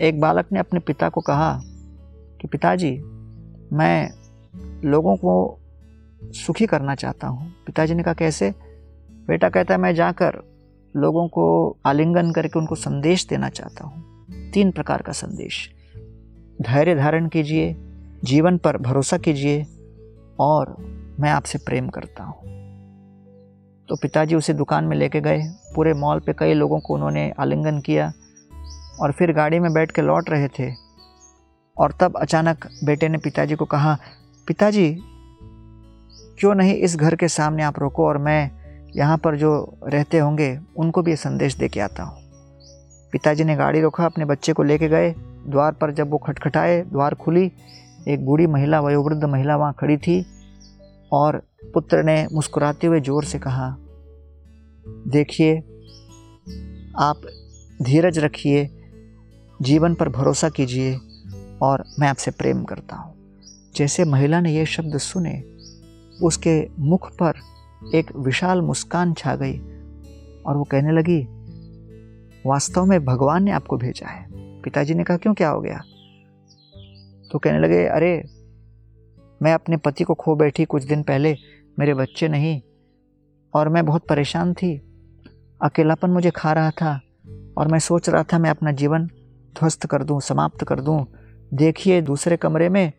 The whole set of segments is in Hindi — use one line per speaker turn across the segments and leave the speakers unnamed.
एक बालक ने अपने पिता को कहा कि पिताजी, मैं लोगों को सुखी करना चाहता हूँ। पिताजी ने कहा, कैसे? बेटा कहता है, मैं जाकर लोगों को आलिंगन करके उनको संदेश देना चाहता हूँ। तीन प्रकार का संदेश। धैर्य धारण कीजिए, जीवन पर भरोसा कीजिए और मैं आपसे प्रेम करता हूँ। तो पिताजी उसे दुकान में लेके गए। पूरे मॉल पे कई लोगों को उन्होंने आलिंगन किया। और फिर गाड़ी में बैठ के लौट रहे थे। और तब अचानक बेटे ने पिताजी को कहा, पिताजी, क्यों नहीं इस घर के सामने आप रोको और मैं यहाँ पर जो रहते होंगे, उनको भी ये संदेश दे के आता हूँ। पिताजी ने गाड़ी रोका, अपने बच्चे को लेके गए। द्वार पर जब वो खटखटाए, द्वार खुली, एक बूढ़ी महिला, वयोवृद्ध महिला वहाँ खड़ी थी और पुत्र ने मुस्कुराते हुए ज़ोर से कहा, देखिए, आप धीरज रखिए जीवन पर भरोसा कीजिए और मैं आपसे प्रेम करता हूँ। जैसे महिला ने ये शब्द सुने, उसके मुख पर एक विशाल मुस्कान छा गई और वो कहने लगी, वास्तव में भगवान ने आपको भेजा है। पिताजी ने कहा, क्यों, क्या हो गया? तो कहने लगे, अरे, मैं अपने पति को खो बैठी कुछ दिन पहले, मेरे बच्चे नहीं, और मैं बहुत परेशान थी। अकेलापन मुझे खा रहा था और मैं सोच रहा था मैं अपना जीवन ध्वस्त कर दूँ, समाप्त कर दूँ। देखिए, दूसरे कमरे में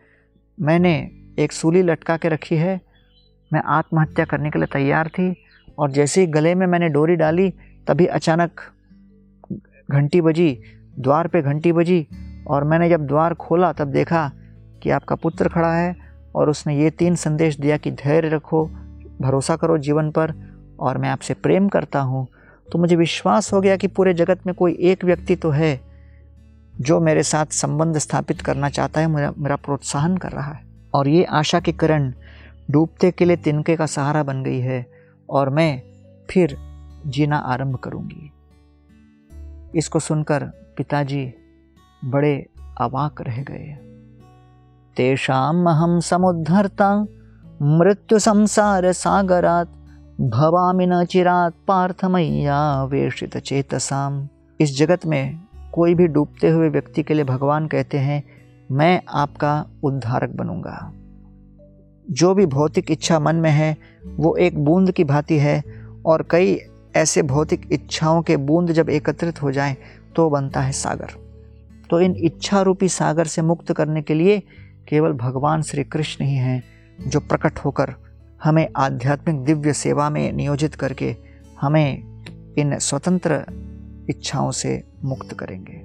मैंने एक सूली लटका के रखी है। मैं आत्महत्या करने के लिए तैयार थी और जैसे ही गले में मैंने डोरी डाली, तभी अचानक घंटी बजी, द्वार पे घंटी बजी और मैंने जब द्वार खोला, तब देखा कि आपका पुत्र खड़ा है और उसने ये तीन संदेश दिया कि धैर्य रखो, भरोसा करो जीवन पर और मैं आपसे प्रेम करता हूँ। तो मुझे विश्वास हो गया कि पूरे जगत में कोई एक व्यक्ति तो है। जो मेरे साथ संबंध स्थापित करना चाहता है, मेरा मेरा प्रोत्साहन कर रहा है। और ये आशा की किरण डूबते के लिए तिनके का सहारा बन गई है और मैं फिर जीना आरंभ करूँगी। इसको सुनकर पिताजी बड़े अवाक रह गए। तेषाम अहम समुद्धरता, मृत्यु संसार सागरात, भवामि न चिरात पार्थमैया वेशित चेतसाम। इस जगत में कोई भी डूबते हुए व्यक्ति के लिए भगवान कहते हैं, मैं आपका उद्धारक बनूँगा। जो भी भौतिक इच्छा मन में है, वो एक बूंद की भांति है और कई ऐसे भौतिक इच्छाओं के बूंद जब एकत्रित हो जाएँ तो बनता है सागर। तो इन इच्छा रूपी सागर से मुक्त करने के लिए केवल भगवान श्री कृष्ण ही हैं जो प्रकट होकर हमें आध्यात्मिक दिव्य सेवा में नियोजित करके हमें इन स्वतंत्र इच्छाओं से मुक्त करेंगे।